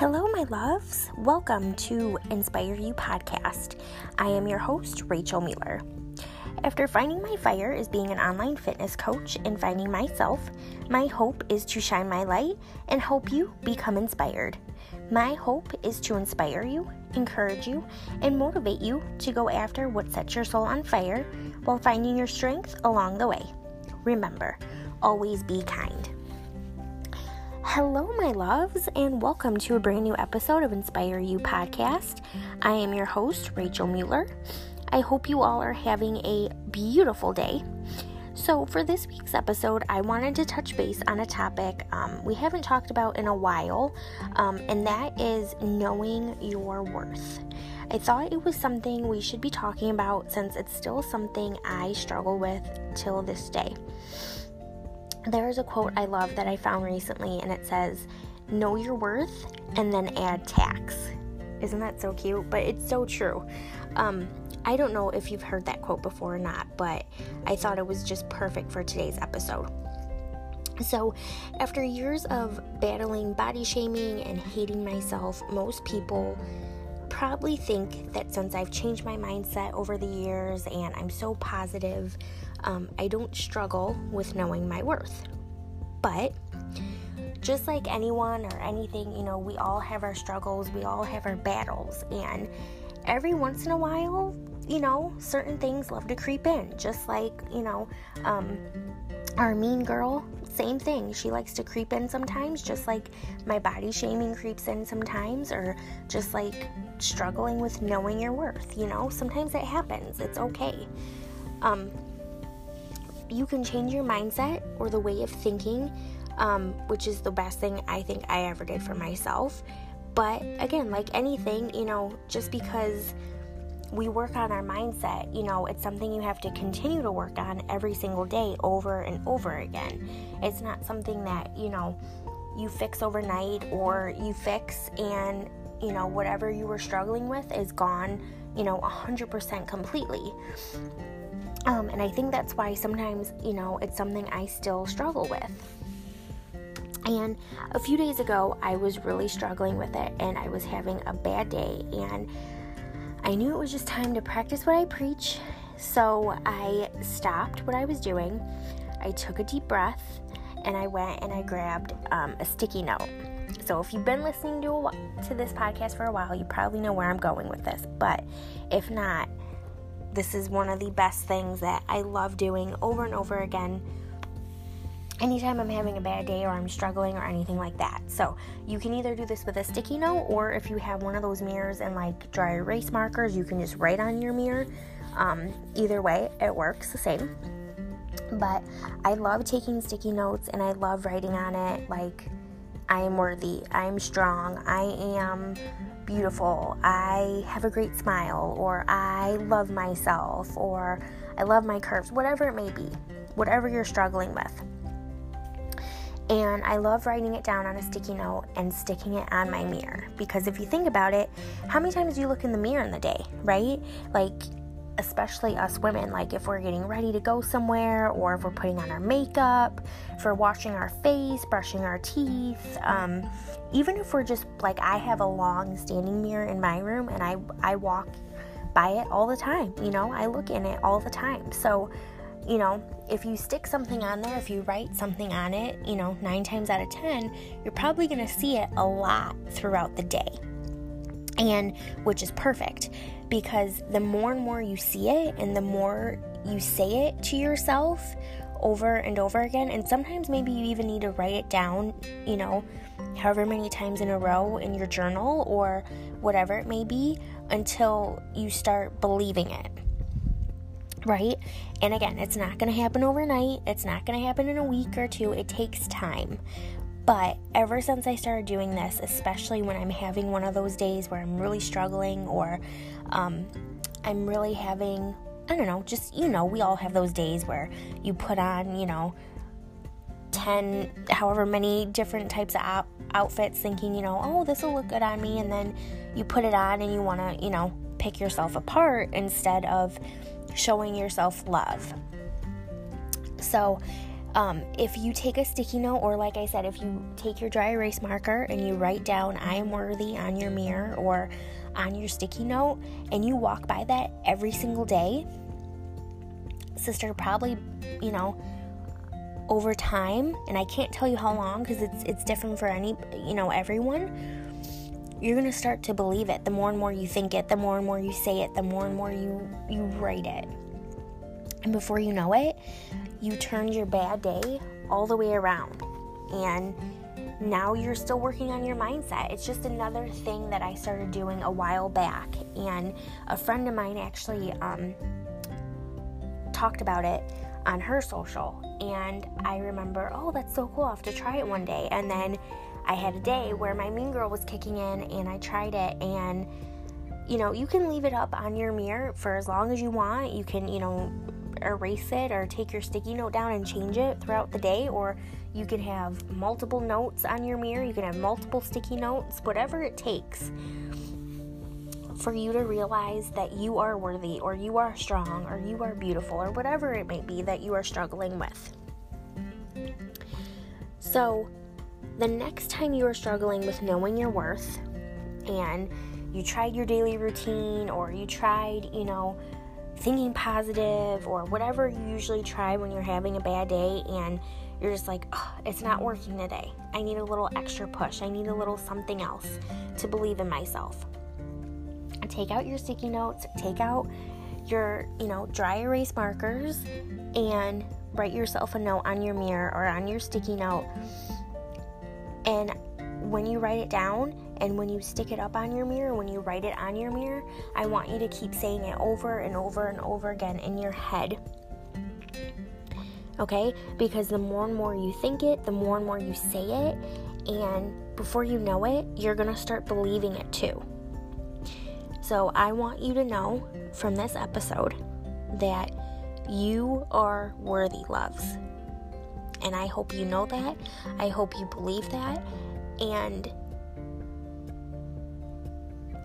Hello, my loves. Welcome to Inspire You podcast. I am your host, Rachel Mueller. After finding my fire as being an online fitness coach and finding myself, my hope is to shine my light and help you become inspired. My hope is to inspire you, encourage you, and motivate you to go after what sets your soul on fire while finding your strength along the way. Remember, always be kind. Hello, my loves, and welcome to a brand new episode of Inspire You podcast. I am your host, Rachel Mueller. I hope you all are having a beautiful day. So, for this week's episode, I wanted to touch base on a topic um, we haven't talked about in a while, um, and that is knowing your worth. I thought it was something we should be talking about since it's still something I struggle with till this day. There's a quote I love that I found recently, and it says, Know your worth and then add tax. Isn't that so cute? But it's so true. Um, I don't know if you've heard that quote before or not, but I thought it was just perfect for today's episode. So, after years of battling body shaming and hating myself, most people probably think that since I've changed my mindset over the years and I'm so positive, um, I don't struggle with knowing my worth. But just like anyone or anything, you know, we all have our struggles, we all have our battles, and every once in a while, you know, certain things love to creep in. Just like, you know, um, our mean girl, same thing. She likes to creep in sometimes, just like my body shaming creeps in sometimes, or just like struggling with knowing your worth. You know, sometimes it happens. It's okay. Um, you can change your mindset or the way of thinking, um, which is the best thing I think I ever did for myself. But again, like anything, you know, just because we work on our mindset, you know, it's something you have to continue to work on every single day over and over again. It's not something that, you know, you fix overnight or you fix and, you know, whatever you were struggling with is gone, you know, 100% completely. Um, and I think that's why sometimes, you know, it's something I still struggle with. And a few days ago, I was really struggling with it and I was having a bad day. And I knew it was just time to practice what I preach. So I stopped what I was doing. I took a deep breath and I went and I grabbed um, a sticky note. So if you've been listening to, a, to this podcast for a while, you probably know where I'm going with this. But if not, this is one of the best things that I love doing over and over again anytime I'm having a bad day or I'm struggling or anything like that. So you can either do this with a sticky note or if you have one of those mirrors and like dry erase markers, you can just write on your mirror. Um, either way, it works the same. But I love taking sticky notes and I love writing on it like I am worthy, I am strong, I am beautiful, I have a great smile, or I love myself, or I love my curves, whatever it may be, whatever you're struggling with. And I love writing it down on a sticky note and sticking it on my mirror. Because if you think about it, how many times do you look in the mirror in the day, right? Like, especially us women, like if we're getting ready to go somewhere, or if we're putting on our makeup, if we're washing our face, brushing our teeth, um, even if we're just like, I have a long standing mirror in my room and I, I walk by it all the time, you know, I look in it all the time. So, you know, if you stick something on there, if you write something on it, you know, nine times out of ten, you're probably to see it a lot throughout the day. And which is perfect because the more and more you see it and the more you say it to yourself over and over again, and sometimes maybe you even need to write it down, you know, however many times in a row in your journal or whatever it may be until you start believing it right? And again, it's not going to happen overnight. It's not going to happen in a week or two. It takes time. But ever since I started doing this, especially when I'm having one of those days where I'm really struggling or um, I'm really having, I don't know, just, you know, we all have those days where you put on, you know, 10, however many different types of out- outfits, thinking, you know, oh, this will look good on me. And then you put it on and you want to, you know, pick yourself apart instead of showing yourself love. So, Um, if you take a sticky note, or like I said, if you take your dry erase marker and you write down, I am worthy on your mirror or on your sticky note, and you walk by that every single day, sister, probably, you know, over time, and I can't tell you how long because it's it's different for any, you know, everyone. You're gonna start to believe it. The more and more you think it, the more and more you say it, the more and more you you write it. And before you know it, you turned your bad day all the way around. And now you're still working on your mindset. It's just another thing that I started doing a while back. And a friend of mine actually um, talked about it on her social. And I remember, oh, that's so cool. i have to try it one day. And then I had a day where my mean girl was kicking in and I tried it. And, you know, you can leave it up on your mirror for as long as you want. You can, you know, erase it or take your sticky note down and change it throughout the day, or you can have multiple notes on your mirror, you can have multiple sticky notes, whatever it takes for you to realize that you are worthy, or you are strong, or you are beautiful, or whatever it may be that you are struggling with. So, the next time you are struggling with knowing your worth and you tried your daily routine or you tried, you know, thinking positive or whatever you usually try when you're having a bad day and you're just like, it's not working today. I need a little extra push. I need a little something else to believe in myself. Take out your sticky notes, take out your, you know, dry erase markers and write yourself a note on your mirror or on your sticky note. And when you write it down, and when you stick it up on your mirror, when you write it on your mirror, I want you to keep saying it over and over and over again in your head. Okay? Because the more and more you think it, the more and more you say it, and before you know it, you're going to start believing it too. So I want you to know from this episode that you are worthy, loves. And I hope you know that. I hope you believe that. And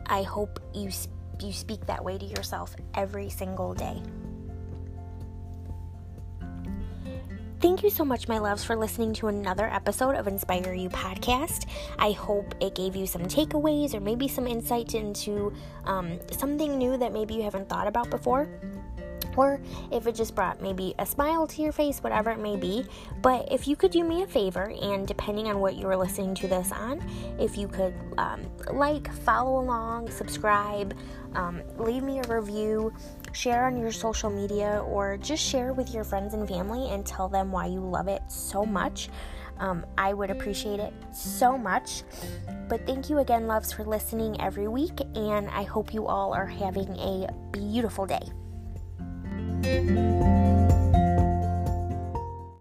I hope you you speak that way to yourself every single day. Thank you so much, my loves, for listening to another episode of Inspire You podcast. I hope it gave you some takeaways or maybe some insight into um, something new that maybe you haven't thought about before or if it just brought maybe a smile to your face, whatever it may be. But if you could do me a favor, and depending on what you are listening to this on, if you could um, like, follow along, subscribe, um, leave me a review, share on your social media, or just share with your friends and family and tell them why you love it so much. Um, I would appreciate it so much. But thank you again, loves, for listening every week, and I hope you all are having a beautiful day. Thank you.